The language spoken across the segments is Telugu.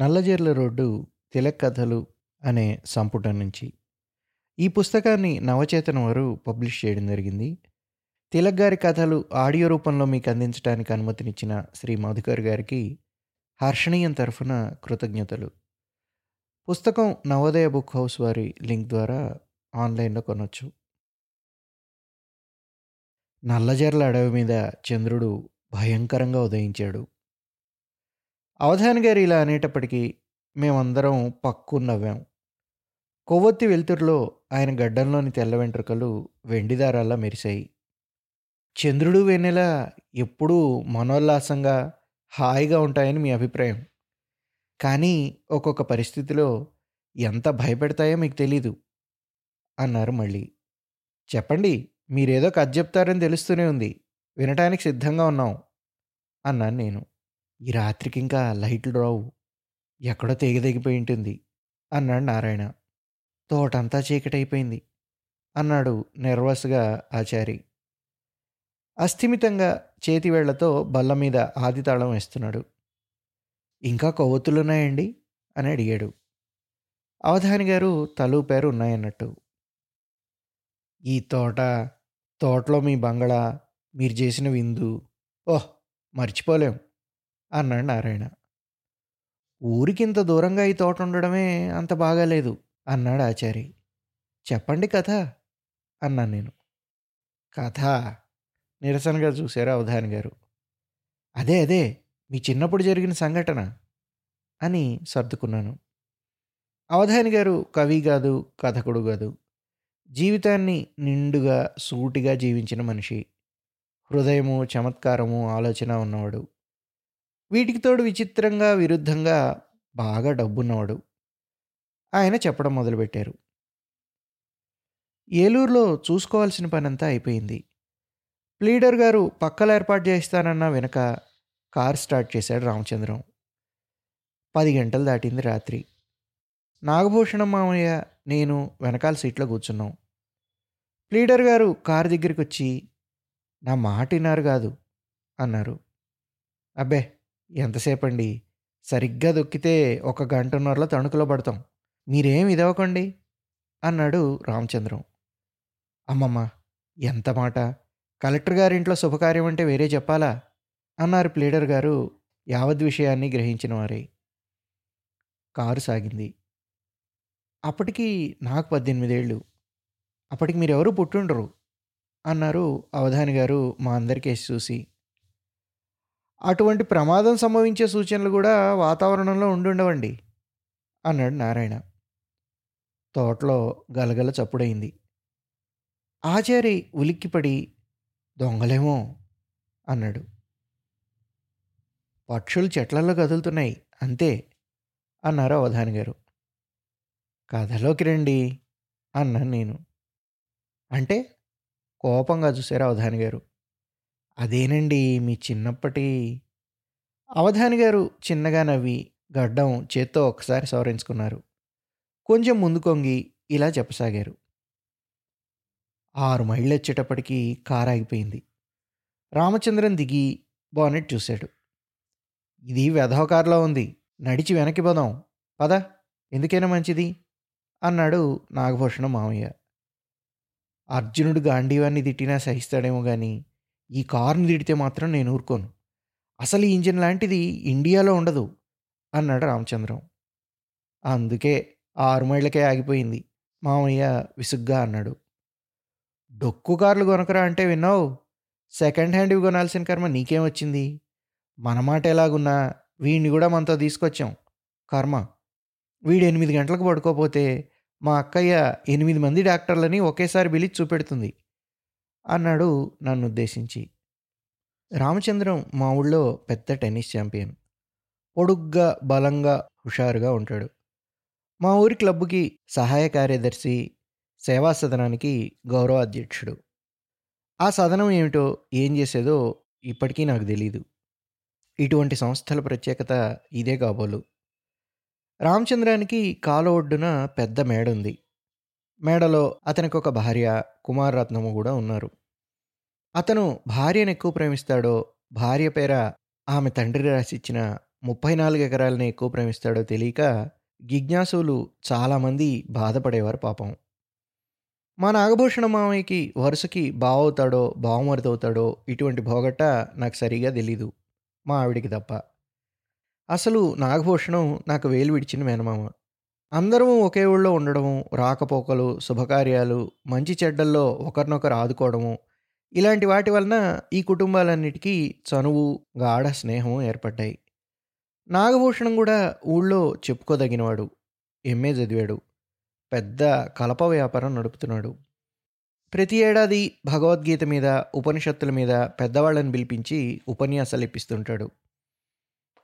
నల్లజర్ల రోడ్డు తిలక్ కథలు అనే సంపుటం నుంచి ఈ పుస్తకాన్ని నవచేతన వారు పబ్లిష్ చేయడం జరిగింది. తిలక్ గారి కథలు ఆడియో రూపంలో మీకు అందించడానికి అనుమతినిచ్చిన శ్రీ మధుకర్ గారికి హర్షణీయం తరఫున కృతజ్ఞతలు. పుస్తకం నవోదయ బుక్ హౌస్ వారి లింక్ ద్వారా ఆన్లైన్లో కొనవచ్చు నల్లజర్ల అడవి మీద చంద్రుడు భయంకరంగా ఉదయించాడు. అవధాన్ గారు ఇలా అనేటప్పటికీ మేమందరం పక్కు నవ్వాం. కొవ్వొత్తి వెలుతురులో ఆయన గడ్డంలోని తెల్ల వెంట్రుకలు వెండిదారాల్లా మెరిశాయి. చంద్రుడు వెన్నెల ఎప్పుడూ మనోల్లాసంగా హాయిగా ఉంటాయని మీ అభిప్రాయం. కానీ ఒక్కొక్క పరిస్థితిలో ఎంత భయపెడతాయో మీకు తెలీదు అన్నారు మళ్ళీ. చెప్పండి మీరేదో కథ చెప్తారని తెలుస్తూనే ఉంది. వినటానికి సిద్ధంగా ఉన్నాం అన్నాను నేను. ఈ రాత్రికి ఇంకా లైట్లు రావు. ఎక్కడో తెగిపోయి ఉంటుంది. అన్నాడు నారాయణ. తోటంతా చీకటైపోయింది. అన్నాడు నెర్వస్గా ఆచారి. అస్థిమితంగా చేతివేళ్ళతో బల్ల మీద ఆది తాళం వేస్తున్నాడు. ఇంకా కొవ్వొత్తులున్నాయండి? అని అడిగాడు. అవధాని గారు తలూపారు ఉన్నాయన్నట్టు. ఈ తోట తోటలో మీ బంగళా మీరు చేసిన విందు. ఓహ్ మర్చిపోలేం. అన్నాడు నారాయణ. ఊరికింత దూరంగా ఈ తోట ఉండడమే అంత బాగాలేదు అన్నాడు ఆచారి. చెప్పండి కథ అన్నాను నేను. కథ? నిరసనగా చూశారు అవధాని గారు? అదే అదే మీ చిన్నప్పుడు జరిగిన సంఘటన అని సర్దుకున్నాను. అవధాని గారు కవి కాదు కథకుడు కాదు. జీవితాన్ని నిండుగా సూటిగా జీవించిన మనిషి. హృదయము చమత్కారము ఆలోచన ఉన్నవాడు. వీటికి తోడు విచిత్రంగా విరుద్ధంగా బాగా డబ్బున్నవాడు. ఆయన చెప్పడం మొదలుపెట్టారు. ఏలూరులో చూసుకోవాల్సిన పనంతా అయిపోయింది. ప్లీడర్ గారు పక్కల ఏర్పాటు చేస్తానన్న వెనక కార్ స్టార్ట్ చేశాడు రామచంద్రం. పది గంటలు దాటింది రాత్రి. నాగభూషణం మామయ్య నేను వెనకాల సీట్లో కూర్చున్నాం. ప్లీడర్ గారు కారు దగ్గరికి వచ్చి నా మాట విన్నారు కాదు అన్నారు. అబ్బే ఎంతసేపండి? సరిగ్గా దొక్కితే ఒక గంటన్నరలో తణుకులో పడతాం. మీరేం ఇదవకండి అన్నాడు రామచంద్రం. అమ్మమ్మ ఎంత మాట? కలెక్టర్ గారింట్లో శుభకార్యం అంటే వేరే చెప్పాలా? అన్నారు ప్లీడర్ గారు యావద్ విషయాన్ని గ్రహించిన వారే. కారు సాగింది. అప్పటికి నాకు పద్దెనిమిదేళ్ళు. అప్పటికి మీరెవరూ పుట్టుండరు అన్నారు అవధాని గారు మా అందరికేసి చూసి. అటువంటి ప్రమాదం సంభవించే సూచనలు కూడా వాతావరణంలో ఉండుండవండి అన్నాడు నారాయణ. తోటలో గలగల చప్పుడైంది ఆచారి ఉలిక్కిపడి దొంగలేమో అన్నాడు. పక్షులు చెట్లలో కదులుతున్నాయి అంతే అన్నారు అవధాని గారు. కథలోకి రండి అన్నాను నేను. అంటే కోపంగా చూశారు అవధాని గారు. అదేనండి మీ చిన్నప్పటి అవధాని గారు చిన్నగా నవ్వి గడ్డం చేత్తో ఒకసారి సవరించుకున్నారు. కొంచెం ముందు కొంగి ఇలా చెప్పసాగారు. ఆరు మైళ్ళు వచ్చేటప్పటికి కారు ఆగిపోయింది రామచంద్రన్ దిగి బానెట్ చూశాడు. ఇది వెధవ కారులో ఉంది. నడిచి వెనక్కి పోదాం. పద ఎందుకైనా మంచిది? అన్నాడు నాగభూషణం మామయ్య. అర్జునుడు గాంధీవాన్ని తిట్టినా సహిస్తాడేమో కానీ ఈ కారుని తిడితే మాత్రం నేను ఊరుకోను. అసలు ఈ ఇంజిన్ లాంటిది ఇండియాలో ఉండదు అన్నాడు రామచంద్రం. అందుకే ఆరు మైళ్ళకే ఆగిపోయింది మామయ్య విసుగ్గా అన్నాడు. డొక్కు కార్లు కొనకరా అంటే విన్నావు? సెకండ్ హ్యాండ్ ఇవి కొనాల్సిన కర్మ నీకేం వచ్చింది? మన మాట ఎలాగున్నా వీడిని కూడా మనతో తీసుకొచ్చాం. కర్మ వీడు ఎనిమిది గంటలకు పడుకోపోతే మా అక్కయ్య ఎనిమిది మంది డాక్టర్లని ఒకేసారి పిలిచి చూపెడుతుంది. అన్నాడు నన్ను ఉద్దేశించి రామచంద్రం మా ఊళ్ళో పెద్ద టెన్నిస్ ఛాంపియన్. పొడుగ్గా బలంగా హుషారుగా ఉంటాడు. మా ఊరి క్లబ్కి సహాయ కార్యదర్శి సేవా సదనానికి గౌరవ అధ్యక్షుడు. ఆ సదనం ఏమిటో ఏం చేసేదో ఇప్పటికీ నాకు తెలీదు. ఇటువంటి సంస్థల ప్రత్యేకత ఇదే కాబోలు. రామచంద్రానికి కాలు ఒడ్డున పెద్ద మేడ ఉంది మేడలో అతనికి ఒక భార్య కుమారరత్నము కూడా ఉన్నారు. అతను భార్యను ఎక్కువ ప్రేమిస్తాడో భార్య పేర ఆమె తండ్రి రాసిచ్చిన ముప్పై నాలుగు ఎకరాలని ఎక్కువ ప్రేమిస్తాడో తెలియక జిజ్ఞాసులు చాలామంది బాధపడేవారు పాపం. మా నాగభూషణ మామయ్యకి వరుసకి బావవుతాడో బావమరుదవుతాడో ఇటువంటి భోగట్ట నాకు సరిగా తెలీదు మా ఆవిడికి తప్ప. అసలు నాగభూషణం నాకు వేలు విడిచిన మేనమామ. అందరము ఒకే ఊళ్ళో ఉండడము రాకపోకలు శుభకార్యాలు మంచి చెడ్డల్లో ఒకరినొకరు ఆదుకోవడము ఇలాంటి వాటి వలన ఈ కుటుంబాలన్నిటికీ చనువు గాఢ స్నేహం ఏర్పడ్డాయి. నాగభూషణం కూడా ఊళ్ళో చెప్పుకోదగినవాడు ఎంఏ చదివాడు పెద్ద కలప వ్యాపారం నడుపుతున్నాడు. ప్రతి ఏడాది భగవద్గీత మీద ఉపనిషత్తుల మీద పెద్దవాళ్ళని పిలిపించి ఉపన్యాసాలు ఇప్పిస్తుంటాడు.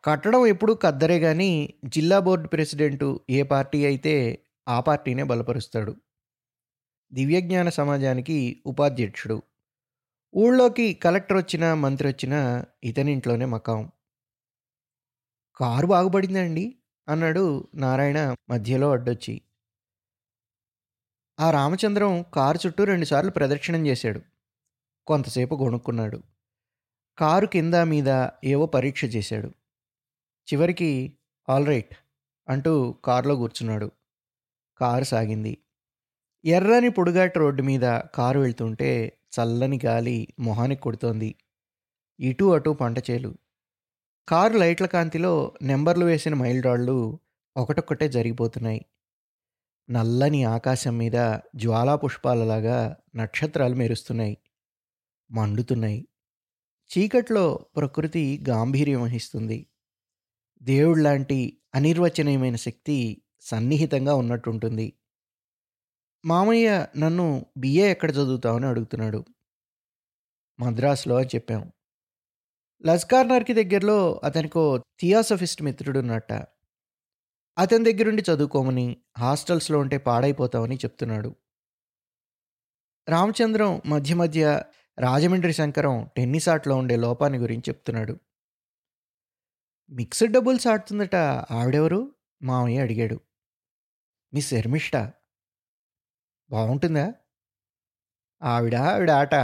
కట్టడం ఎప్పుడూ కద్దరే కానీ జిల్లా బోర్డు ప్రెసిడెంటు ఏ పార్టీ అయితే ఆ పార్టీనే బలపరుస్తాడు. దివ్యజ్ఞాన సమాజానికి ఉపాధ్యక్షుడు. ఊళ్ళోకి కలెక్టర్ వచ్చినా మంత్రి వచ్చినా ఇతనింట్లోనే మకాం. కారు బాగుపడిందండి అన్నాడు నారాయణ మధ్యలో అడ్డొచ్చి. ఆ రామచంద్రం కారు చుట్టూ రెండుసార్లు ప్రదక్షిణం చేశాడు. కొంతసేపు గొణుక్కున్నాడు. కారు కింద మీద ఏవో పరీక్ష చేశాడు. చివరికి ఆల్ రైట్ అంటూ కారులో కూర్చున్నాడు. కారు సాగింది. ఎర్రని పొడుగాటి రోడ్డు మీద కారు వెళ్తుంటే చల్లని గాలి మొహానికి కొడుతోంది. ఇటు అటు పంట చేలు. కారు లైట్ల కాంతిలో నెంబర్లు వేసిన మైల్ రాళ్ళు ఒకటొక్కటే జరిగిపోతున్నాయి. నల్లని ఆకాశం మీద జ్వాలా పుష్పాలలాగా నక్షత్రాలు మెరుస్తున్నాయి. మండుతున్నాయి. చీకట్లో ప్రకృతి గాంభీర్యం వహిస్తుంది. దేవుడు లాంటి అనిర్వచనీయమైన శక్తి సన్నిహితంగా ఉన్నట్టుంటుంది. మామయ్య నన్ను బిఏ ఎక్కడ చదువుతావని అడుగుతున్నాడు. మద్రాసులో అని చెప్పాం. లస్కార్నర్కి దగ్గరలో అతనికో థియాసఫిస్ట్ మిత్రుడున్నట్ట. అతని దగ్గరుండి చదువుకోమని హాస్టల్స్లో ఉంటే పాడైపోతామని చెప్తున్నాడు. రామచంద్రం మధ్య మధ్య రాజమండ్రి శంకరం టెన్నిస్ ఆటలో ఉండే లోపాన్ని గురించి చెప్తున్నాడు. మిక్స్డ్ డబుల్స్ ఆడుతుందట. ఆవిడెవరు? మామయ్య అడిగాడు. మిస్ ఎర్మిష్ట. బాగుంటుందా ఆవిడ ఆవిడ ఆట.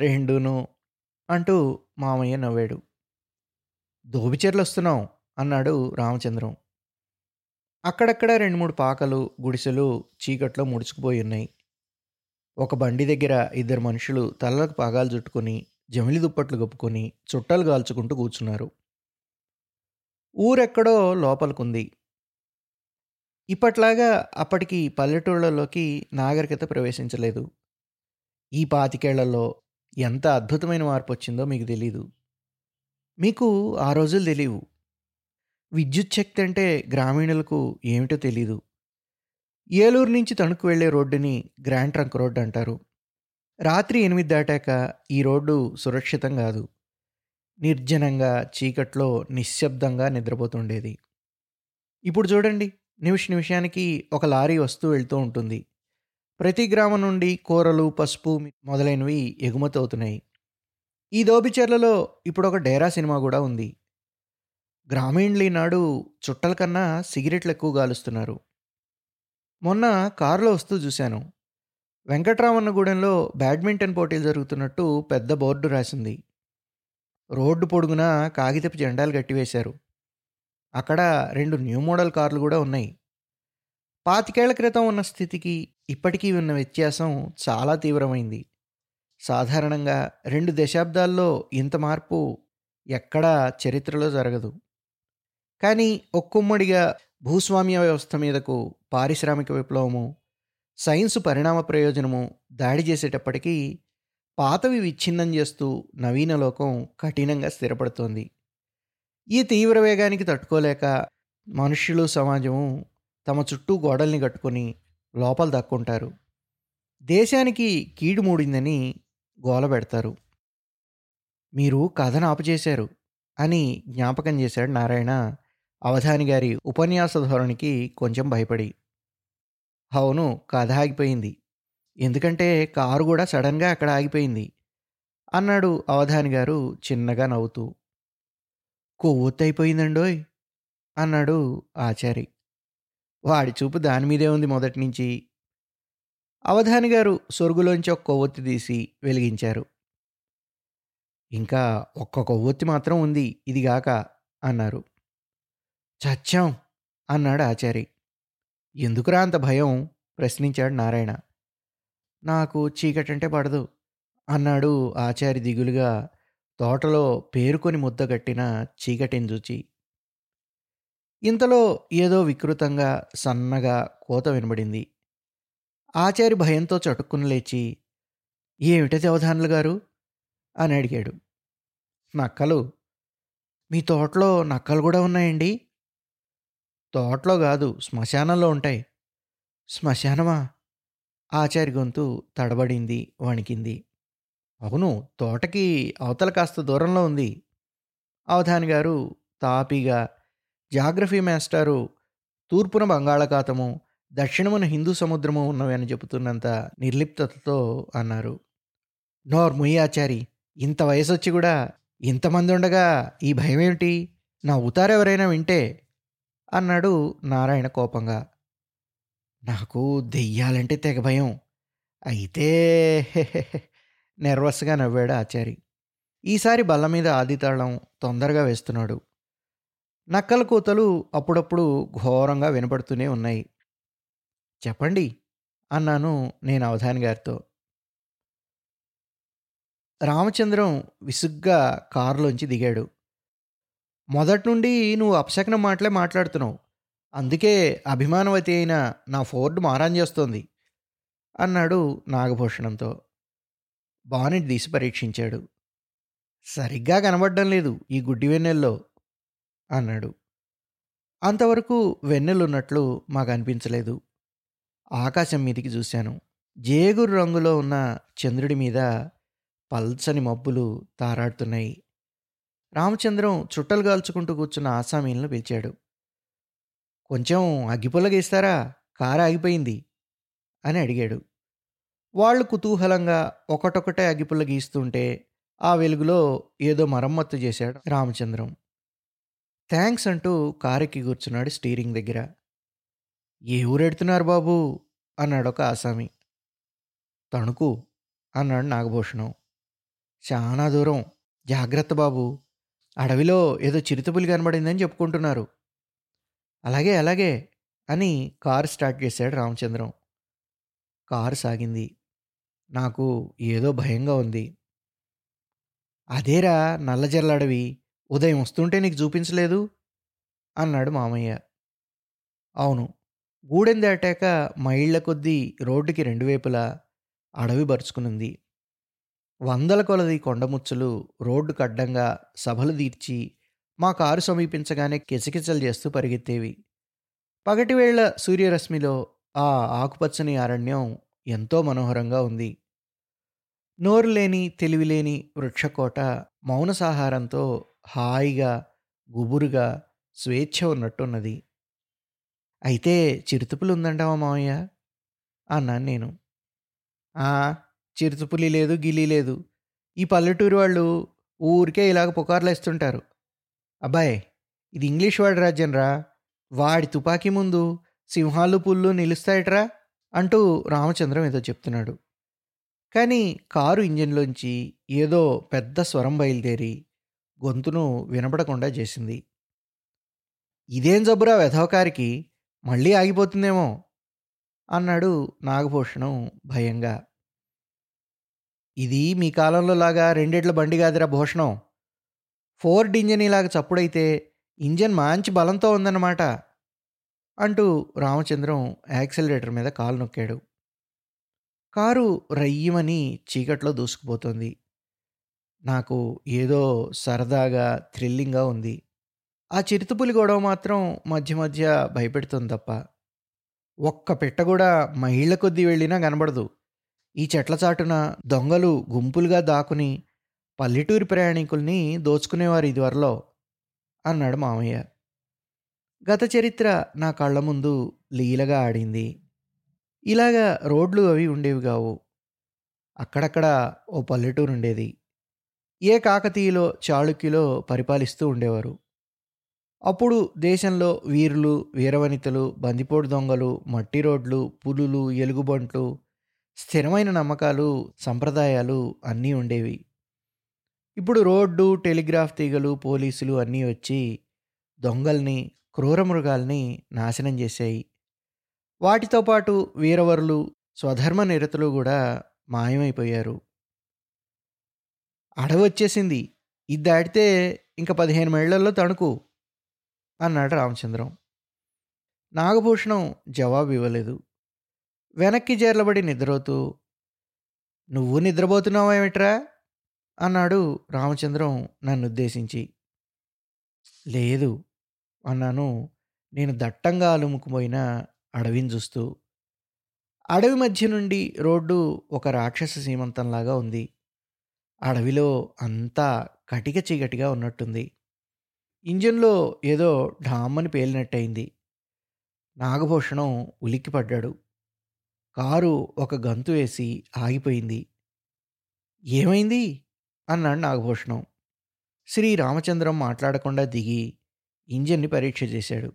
రెండును అంటూ మామయ్య నవ్వాడు. దోబిచెర్లు వస్తున్నాం అన్నాడు రామచంద్రం. అక్కడక్కడ రెండు మూడు పాకలు గుడిసెలు చీకట్లో ముడుచుకుపోయి ఉన్నాయి. ఒక బండి దగ్గర ఇద్దరు మనుషులు తలలకు పాగాలు చుట్టుకొని జమిలి దుప్పట్లు కప్పుకొని చుట్టాలు కాల్చుకుంటూ కూర్చున్నారు. ఊరెక్కడో లోపలికుంది. ఇప్పట్లాగా అప్పటికి పల్లెటూళ్ళలోకి నాగరికత ప్రవేశించలేదు. ఈ పాతికేళ్ళలో ఎంత అద్భుతమైన మార్పు వచ్చిందో మీకు తెలీదు. మీకు ఆ రోజులు తెలియవు విద్యుత్ శక్తి అంటే గ్రామీణులకు ఏమిటో తెలీదు. ఏలూరు నుంచి తణుకు వెళ్ళే రోడ్డుని గ్రాండ్ ట్రంక్ రోడ్డు అంటారు. రాత్రి ఎనిమిది దాటాక ఈ రోడ్డు సురక్షితం కాదు. నిర్జనంగా చీకట్లో నిశ్శబ్దంగా నిద్రపోతుండేది. ఇప్పుడు చూడండి నిమిష నిమిషానికి ఒక లారీ వస్తూ వెళ్తూ ఉంటుంది. ప్రతి గ్రామం నుండి కూరలు పసుపు మొదలైనవి ఎగుమతి అవుతున్నాయి. ఈ దోబిచెర్లలో ఇప్పుడు ఒక డేరా సినిమా కూడా ఉంది. గ్రామీణులు ఈనాడు చుట్టల కన్నా సిగరెట్లు ఎక్కువ గాలుస్తున్నారు. మొన్న కారులో వస్తూ చూశాను. వెంకట్రామన్నగూడెంలో బ్యాడ్మింటన్ పోటీలు జరుగుతున్నట్టు పెద్ద బోర్డు రాసింది. రోడ్డు పొడుగున కాగితపు జెండాలు కట్టివేశారు అక్కడ రెండు న్యూ మోడల్ కార్లు కూడా ఉన్నాయి. పాతికేళ్ళ క్రితం ఉన్న స్థితికి ఇప్పటికీ ఉన్న వ్యత్యాసం చాలా తీవ్రమైంది. సాధారణంగా రెండు దశాబ్దాల్లో ఇంత మార్పు ఎక్కడా చరిత్రలో జరగదు. కానీ ఒక్కొమ్మడిగా భూస్వామ్య వ్యవస్థ మీదకు పారిశ్రామిక విప్లవము సైన్సు పరిణామ ప్రయోజనము దాడి చేసేటప్పటికీ పాతవి విచ్ఛిన్నం చేస్తూ నవీన లోకం కఠినంగా స్థిరపడుతోంది. ఈ తీవ్ర వేగానికి తట్టుకోలేక మనుష్యులు సమాజము తమ చుట్టూ గోడల్ని కట్టుకొని లోపల దక్కుంటారు. దేశానికి కీడు మూడిందని గోల పెడతారు. మీరు కథను ఆపుచేశారు అని జ్ఞాపకం చేశాడు నారాయణ అవధాని గారి ఉపన్యాస ధోరణికి కొంచెం భయపడి. అవును కథ ఆగిపోయింది. ఎందుకంటే కారు కూడా సడన్గా అక్కడ ఆగిపోయింది అన్నాడు అవధాని గారు చిన్నగా నవ్వుతూ. కొవ్వొత్తైపోయిందండోయ్ అన్నాడు ఆచారి. వాడి చూపు దాని మీదే ఉంది మొదటి నుంచి. అవధాని గారు సొరుగులోంచి ఒక కొవ్వొత్తి తీసి వెలిగించారు. ఇంకా ఒక్క కొవ్వొత్తి మాత్రం ఉంది ఇదిగాక అన్నారు. చచ్చాం అన్నాడు ఆచారి. ఎందుకురా అంత భయం? ప్రశ్నించాడు నారాయణ. నాకు చీకటంటే పడదు అన్నాడు ఆచారి దిగులుగా. తోటలో పేరుకొని ముద్దగట్టిన చీకటిని చూచి. ఇంతలో ఏదో వికృతంగా సన్నగా కోత వినబడింది. ఆచారి భయంతో చటుక్కున లేచి ఏమిట దేవధానులు గారు? అని అడిగాడు. నక్కలు. మీ తోటలో నక్కలు కూడా ఉన్నాయండి? తోటలో కాదు శ్మశానంలో ఉంటాయి. శ్మశానమా? ఆచారి గొంతు తడబడింది వణికింది. అవును తోటకి అవతల కాస్త దూరంలో ఉంది. అవధాని గారు తాపీగా జాగ్రఫీ మాస్టారు తూర్పున బంగాళాఖాతము దక్షిణమున హిందూ సముద్రము ఉన్నవి అని చెబుతున్నంత నిర్లిప్తతతో అన్నారు. నోర్ముయ్ ఆచారి ఇంత వయసు వచ్చి కూడా ఇంతమంది ఉండగా ఈ భయం ఏమిటి నా ఉతారెవరైనా వింటే? అన్నాడు నారాయణ కోపంగా. నాకు దెయ్యాలంటే తెగ భయం. అయితే నెర్వస్గా నవ్వాడు ఆచారి. ఈసారి బల్ల మీద ఆదితాళం తొందరగా వేస్తున్నాడు. నక్కల కూతలు అప్పుడప్పుడు ఘోరంగా వినపడుతూనే ఉన్నాయి. చెప్పండి అన్నాను నేను అవధాని గారితో. రామచంద్రం విసుగ్గా కారులోంచి దిగాడు. మొదటి నుండి నువ్వు అపశకనం మాటలే మాట్లాడుతున్నావు. అందుకే అభిమానవతి అయిన నా ఫోర్డ్ మారాన్ చేస్తోంది అన్నాడు నాగభూషణంతో. బానెట్ తీసి పరీక్షించాడు. సరిగ్గా కనబడడం లేదు ఈ గుడ్డి వెన్నెల్లో అన్నాడు. అంతవరకు వెన్నెలున్నట్లు మాకు అనిపించలేదు ఆకాశం మీదికి చూశాను. జేగురు రంగులో ఉన్న చంద్రుడి మీద పల్చని మబ్బులు తారాడుతున్నాయి. రామచంద్రం చుట్టలు కాల్చుకుంటూ కూర్చున్న ఆసామీలను పిలిచాడు. కొంచెం అగ్గిపుల్ల గీస్తారా కారు ఆగిపోయింది అని అడిగాడు. వాళ్ళు కుతూహలంగా ఒకటొకటే అగ్గిపుల్ల గీస్తుంటే ఆ వెలుగులో ఏదో మరమ్మత్తు చేశాడు రామచంద్రం. థ్యాంక్స్ అంటూ కారెక్కి కూర్చున్నాడు స్టీరింగ్ దగ్గర. ఏ ఊరెడుతున్నారు బాబు? అన్నాడు ఒక ఆసామి. తణుకు అన్నాడు నాగభూషణం. చాలా దూరం. జాగ్రత్త బాబు. అడవిలో ఏదో చిరుతపులి కనబడిందని చెప్పుకుంటున్నారు. అలాగే అలాగే. అని కారు స్టార్ట్ చేశాడు రామచంద్రం. కారు సాగింది. నాకు ఏదో భయంగా ఉంది. అదేరా నల్లజర్ల అడవి ఉదయం వస్తుంటే నీకు చూపించలేదు? అన్నాడు మామయ్య. అవును. గూడెం దాటాక మైళ్ళ కొద్దీ రోడ్డుకి రెండు వైపులా అడవి బరుచుకునుంది. వందల కొలది కొండముచ్చులు రోడ్డు కడ్డంగా సభలు తీర్చి మా కారు సమీపించగానే కిచకిచలు చేస్తూ పరిగెత్తేవి. పగటివేళ్ళ సూర్యరశ్మిలో ఆ ఆకుపచ్చని అరణ్యం ఎంతో మనోహరంగా ఉంది. నోరు లేని తెలివిలేని వృక్షకోట మౌనసాహారంతో హాయిగా గుబురుగా స్వేచ్ఛ ఉన్నట్టున్నది. అయితే చిరుతుపులు ఉందంటావా మావయ్య? అన్నాను నేను. "ఆ, చిరుతుపులి లేదు గిలి లేదు. ఈ పల్లెటూరు వాళ్ళు ఊరికే ఇలాగ పుకార్లు వేస్తుంటారు అబ్బాయ్ ఇది ఇంగ్లీష్ వాడి రాజ్యం రా. వాడి తుపాకీ ముందు సింహాలు పుల్లు నిలుస్తాయట్రా అంటూ రామచంద్రం ఏదో చెప్తున్నాడు. కానీ కారు ఇంజిన్లోంచి ఏదో పెద్ద స్వరం బయలుదేరి గొంతును వినపడకుండా చేసింది. ఇదేం జబ్బురా వెధవకారికి మళ్ళీ ఆగిపోతుందేమో? అన్నాడు నాగభూషణం భయంగా. ఇది మీ కాలంలో లాగా రెండేళ్ళ బండి కాదురా భూషణం. ఫోర్డ్ ఇంజన్ ఇలాగ చప్పుడైతే ఇంజన్ మంచి బలంతో ఉందన్నమాట అంటూ రామచంద్రం యాక్సిలరేటర్ మీద కాలు నొక్కాడు. కారు రయ్యమని చీకట్లో దూసుకుపోతుంది. నాకు ఏదో సరదాగా థ్రిల్లింగ్గా ఉంది. ఆ చిరుతపులి గొడవ మాత్రం మధ్య మధ్య భయపెడుతుంది తప్ప ఒక్క పెట్ట కూడా మహిళ కొద్దీ వెళ్ళినా కనబడదు. ఈ చెట్ల చాటున దొంగలు గుంపులుగా దాక్కుని పల్లెటూరి ప్రయాణికుల్ని దోచుకునేవారు ఇదివరలో అన్నాడు మామయ్య. గత చరిత్ర నా కళ్ళ ముందు లీలగా ఆడింది. ఇలాగా రోడ్లు అవి ఉండేవి కావు. అక్కడక్కడ ఓ పల్లెటూరు ఉండేది. ఏ కాకతీయులో చాళుక్యులో పరిపాలిస్తూ ఉండేవారు. అప్పుడు దేశంలో వీరులు వీరవనితలు బందిపోటు దొంగలు మట్టి రోడ్లు పులులు ఎలుగుబంట్లు స్థిరమైన నమ్మకాలు సంప్రదాయాలు అన్నీ ఉండేవి. ఇప్పుడు రోడ్డు టెలిగ్రాఫ్ తీగలు పోలీసులు అన్నీ వచ్చి దొంగల్ని క్రూర మృగాల్ని నాశనం చేశాయి. వాటితో పాటు వీరవరులు స్వధర్మ నిరతులు కూడా మాయమైపోయారు. అడవి వచ్చేసింది ఇది దాటితే ఇంక పదిహేను మైళ్ళల్లో తణుకు అన్నాడు రామచంద్రం. నాగభూషణం జవాబు ఇవ్వలేదు. వెనక్కి జేర్లబడి నిద్రపోతూ నువ్వు నిద్రపోతున్నావేమిట్రా? అన్నాడు రామచంద్రం నన్నుద్దేశించి. లేదు అన్నాను నేను దట్టంగా అలుముకుపోయిన అడవిని చూస్తూ. అడవి మధ్య నుండి రోడ్డు ఒక రాక్షస సీమంతంలాగా ఉంది. అడవిలో అంతా కటిక చీకటిగా ఉన్నట్టుంది. ఇంజన్లో ఏదో ఢామ్మని పేలినట్టయింది. నాగభూషణం ఉలిక్కిపడ్డాడు కారు ఒక గంతు వేసి ఆగిపోయింది. ఏమైంది? అన్నాడు నాగభూషణం. శ్రీ రామచంద్రం మాట్లాడకుండా దిగి ఇంజన్ని పరీక్ష చేశాడు.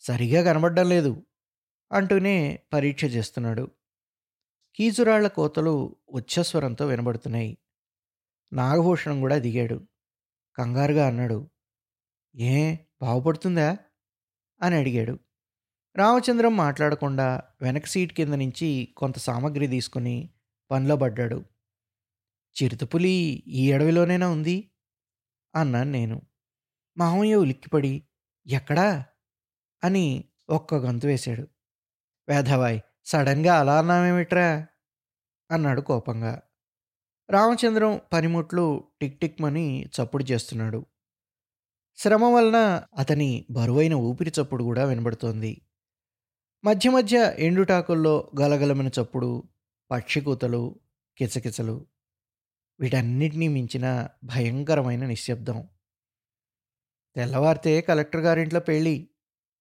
సరిగా కనబడడం లేదు అంటూనే పరీక్ష చేస్తున్నాడు. కీచురాళ్ళ కోతలు ఉచ్చస్వరంతో వినబడుతున్నాయి. నాగభూషణం కూడా దిగాడు. కంగారుగా అన్నాడు. ఏ బాగుపడుతుందా? అని అడిగాడు. రామచంద్రం మాట్లాడకుండా వెనక సీట్ కింద నుంచి కొంత సామగ్రి తీసుకుని పనిలో పడ్డాడు. చిరుతపులి ఈ అడవిలోనేనా ఉంది? అన్నాను నేను. మామయ్య ఉలిక్కిపడి ఎక్కడా? అని ఒక్క గంతు వేశాడు. వేధవాయ్ సడన్గా అలా అన్నామేమిట్రా అన్నాడు కోపంగా. రామచంద్రం పనిముట్లు టిక్ టిక్ మని చప్పుడు చేస్తున్నాడు. శ్రమ వలన అతని బరువైన ఊపిరి చప్పుడు కూడా వినబడుతోంది. మధ్య మధ్య ఎండుటాకుల్లో గలగలమైన చప్పుడు పక్షి కూతలు కిచకిచలు వీటన్నిటినీ మించిన భయంకరమైన నిశ్శబ్దం. తెల్లవారితే కలెక్టర్ గారింట్లో పెళ్ళి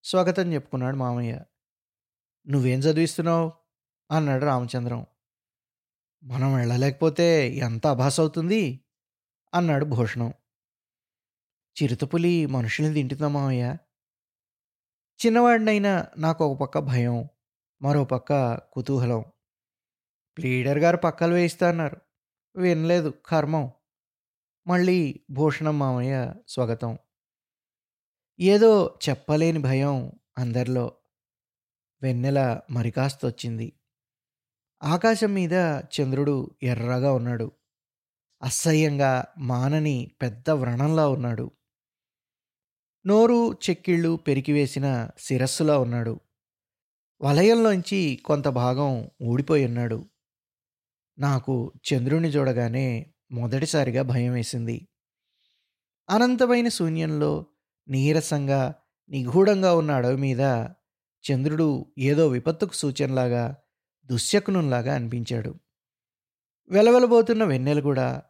స్వాగతం చెప్పుకున్నాడు మామయ్య. నువ్వేం చదివిస్తున్నావు? అన్నాడు రామచంద్రం. మనం వెళ్ళలేకపోతే ఎంత అభాస్ అవుతుంది? అన్నాడు భూషణం. చిరుతపులి మనుషుల్ని తింటుందా మామయ్య? చిన్నవాడినైనా నాకు ఒక పక్క భయం మరో పక్క కుతూహలం. ప్లీడర్ గారు పక్కలు వేయిస్తా అన్నారు. వినలేదు. కర్మం. మళ్ళీ భూషణం మామయ్య స్వాగతం. ఏదో చెప్పలేని భయం అందరిలో. వెన్నెల మరికాస్త వచ్చింది ఆకాశం మీద చంద్రుడు ఎర్రగా ఉన్నాడు. అసహ్యంగా మానని పెద్ద వ్రణంలా ఉన్నాడు. నోరు చెక్కిళ్ళు పెరికివేసిన శిరస్సులా ఉన్నాడు. వలయంలోంచి కొంత భాగం ఊడిపోయి ఉన్నాడు. నాకు చంద్రుణ్ణి చూడగానే మొదటిసారిగా భయం వేసింది. అనంతమైన శూన్యంలో నీరసంగా నిగూఢంగా ఉన్న అడవి మీద చంద్రుడు ఏదో విపత్తుకు సూచనలాగా దుశ్శకునులాగా అనిపించాడు. వెలవెలబోతున్న వెన్నెల కూడా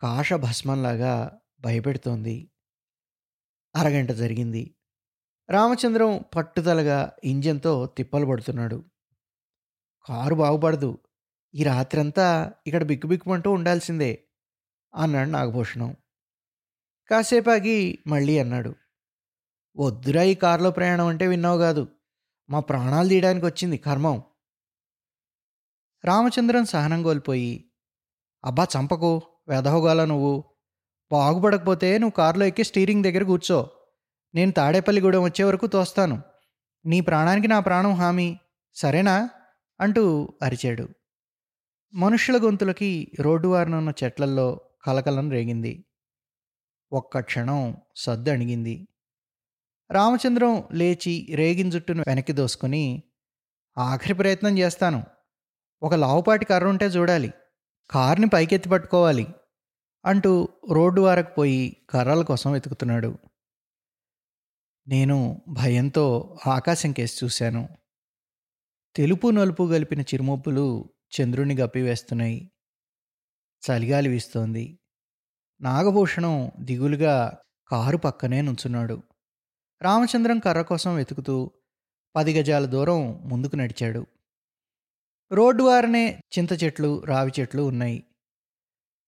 కాషభస్మంలాగా భయపెడుతోంది. అరగంట జరిగింది. రామచంద్రం పట్టుదలగా ఇంజన్తో తిప్పలు పడుతున్నాడు. కారు బాగుపడదు. ఈ రాత్రంతా ఇక్కడ బిక్కుబిక్కుమంటూ ఉండాల్సిందే అన్నాడు నాగభూషణం. కాసేపాగి మళ్ళీ అన్నాడు వద్దురా ఈ కారులో ప్రయాణం అంటే విన్నావు కాదు మా ప్రాణాలు తీయడానికి వచ్చింది కర్మం. రామచంద్రన్ సహనం కోల్పోయి అబ్బా చంపకు వెదహోగాల నువ్వు బాగుపడకపోతే నువ్వు కారులో ఎక్కి స్టీరింగ్ దగ్గర కూర్చో నేను తాడేపల్లిగూడెం వచ్చే వరకు తోస్తాను నీ ప్రాణానికి నా ప్రాణం హామీ సరేనా? అంటూ అరిచాడు. మనుషుల గొంతులకి రోడ్డు వారిన ఉన్న చెట్లల్లో కలకలం రేగింది. ఒక్క క్షణం సద్దు అణిగింది. రామచంద్రం లేచి రేగిన జుట్టును వెనక్కి దోసుకుని ఆఖరి ప్రయత్నం చేస్తాను. ఒక లావుపాటి కర్ర ఉంటే చూడాలి. కార్ని పైకెత్తి పట్టుకోవాలి అంటూ రోడ్డు వారకు పోయి కర్రల కోసం వెతుకుతున్నాడు. నేను భయంతో ఆకాశం కేసి చూశాను. తెలుపు నలుపు కలిపిన చిరుమొబ్బులు చంద్రుని గప్పివేస్తున్నాయి. చలిగాలి వీస్తోంది. నాగభూషణం దిగులుగా కారు పక్కనే నుంచున్నాడు. రామచంద్రం కర్ర కోసం వెతుకుతూ పది గజాల దూరం ముందుకు నడిచాడు. రోడ్డు వారనే చింత చెట్లు రావి చెట్లు ఉన్నాయి.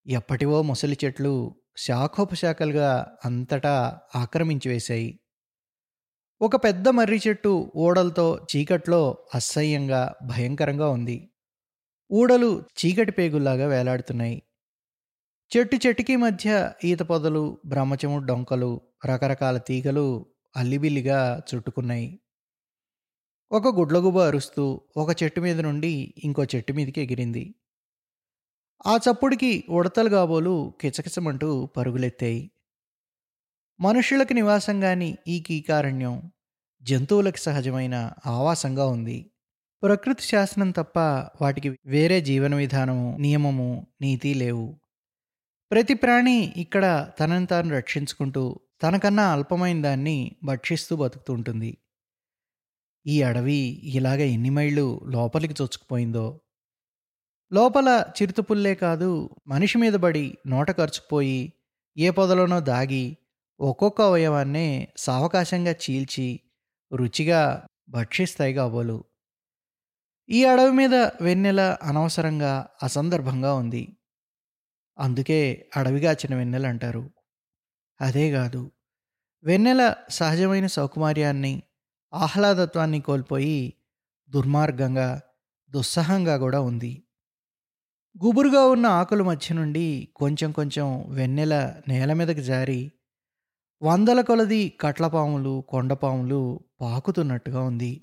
ఎప్పటివో ముసలి చెట్లు శాఖోపశాఖలుగా అంతటా ఆక్రమించి వేశాయి. ఒక పెద్ద మర్రి చెట్టు ఓడలతో చీకట్లో అసహ్యంగా భయంకరంగా ఉంది. ఊడలు చీకటి పేగుల్లాగా వేలాడుతున్నాయి. చెట్టు చెట్టుకి మధ్య ఈత పొదలు బ్రహ్మచము డొంకలు రకరకాల తీగలు అల్లిబిల్లిగా చుట్టుకున్నాయి. ఒక గుడ్లగుబ అరుస్తూ ఒక చెట్టు మీద నుండి ఇంకో చెట్టు మీదకి ఎగిరింది. ఆ చప్పుడికి ఉడతలు కాబోలు కిచకిచమంటూ పరుగులెత్తాయి. మనుషులకు నివాసంగాని ఈ కీకారణ్యం జంతువులకు సహజమైన ఆవాసంగా ఉంది. ప్రకృతి శాసనం తప్ప వాటికి వేరే జీవన విధానము నియమము నీతి లేవు. ప్రతి ప్రాణి ఇక్కడ తనని తాను రక్షించుకుంటూ తనకన్నా అల్పమైన దాన్ని భక్షిస్తూ బతుకుతుంటుంది ఈ అడవి ఇలాగ ఎన్ని మైళ్ళు లోపలికి చొచ్చుకుపోయిందో? లోపల చిరుతపుల్లే కాదు మనిషి మీద పడి నోట ఖర్చుకుపోయి ఏ పొదలోనో దాగి ఒక్కొక్క అవయవాన్నే సావకాశంగా చీల్చి రుచిగా భక్షిస్తాయి కాబోలు ఈ అడవి మీద వెన్నెల అనవసరంగా అసందర్భంగా ఉంది. అందుకే అడవిగాచిన వెన్నెల అంటారు. అదే కాదు వెన్నెల సహజమైన సౌకుమార్యాన్ని ఆహ్లాదత్వాన్ని కోల్పోయి దుర్మార్గంగా దుస్సహంగా కూడా ఉంది. గుబురుగా ఉన్న ఆకుల మధ్య నుండి కొంచెం కొంచెం వెన్నెల నేల మీదకి జారి వందల కొలది కట్లపాములు కొండపాములు పాకుతున్నట్టుగా ఉంది.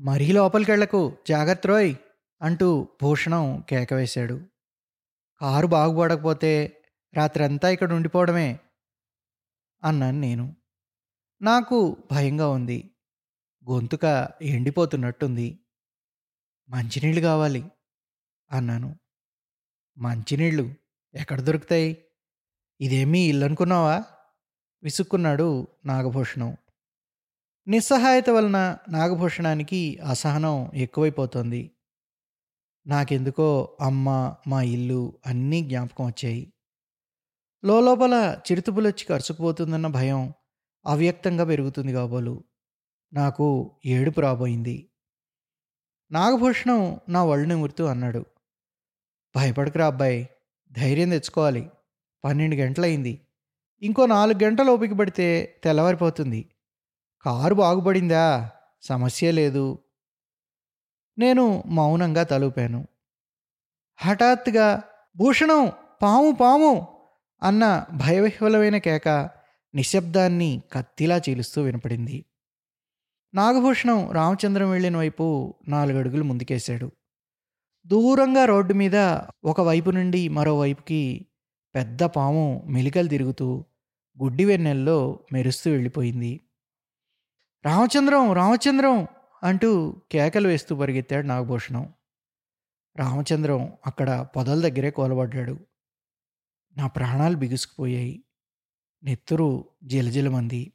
మరీ లోపలికెళ్ళకు జాగ్రత్త రోయ్ అంటూ భూషణం కేకవేశాడు. కారు బాగుపడకపోతే రాత్రంతా ఇక్కడ ఉండిపోవడమే అన్నాను నేను. నాకు భయంగా ఉంది. గొంతుక ఎండిపోతున్నట్టుంది. మంచినీళ్ళు కావాలి అన్నాను. మంచినీళ్ళు ఎక్కడ దొరుకుతాయి? ఇదేమీ ఇల్లు అనుకున్నావా? విసుక్కున్నాడు నాగభూషణం. నిస్సహాయత వలన నాగభూషణానికి అసహనం ఎక్కువైపోతుంది. నాకెందుకో అమ్మ మా ఇల్లు అన్నీ జ్ఞాపకం వచ్చాయి. లోపల చిరుతుపులొచ్చి కరుచుకుపోతుందన్న భయం అవ్యక్తంగా పెరుగుతుంది కాబోలు. నాకు ఏడుపు రాబోయింది. నాగభూషణం నా వళ్ళు నిమురుతూ అన్నాడు. భయపడకురా అబ్బాయి ధైర్యం తెచ్చుకోవాలి. పన్నెండు గంటలయింది. ఇంకో నాలుగు గంటలు ఓపిక పడితే తెల్లవారిపోతుంది. కారు బాగుపడిందా? సమస్య లేదు. నేను మౌనంగా తలుపాను. హఠాత్తుగా భూషణం పాము పాము! అన్న భయవిహ్వలమైన కేక నిశ్శబ్దాన్ని కత్తిలా చీలుస్తూ వినపడింది. నాగభూషణం రామచంద్రం వెళ్ళిన వైపు నాలుగడుగులు ముందుకేశాడు. దూరంగా రోడ్డు మీద ఒకవైపు నుండి మరోవైపుకి పెద్ద పాము మెలికలు తిరుగుతూ గుడ్డి వెన్నెల్లో మెరుస్తూ వెళ్ళిపోయింది. రామచంద్రం రామచంద్రం అంటూ కేకలు వేస్తూ పరిగెత్తాడు నాగభూషణం. రామచంద్రం అక్కడ పొదల దగ్గరే కోలబడ్డాడు. నా ప్రాణాలు బిగుసుకుపోయాయి. నెత్తురు జిలజిలమంది.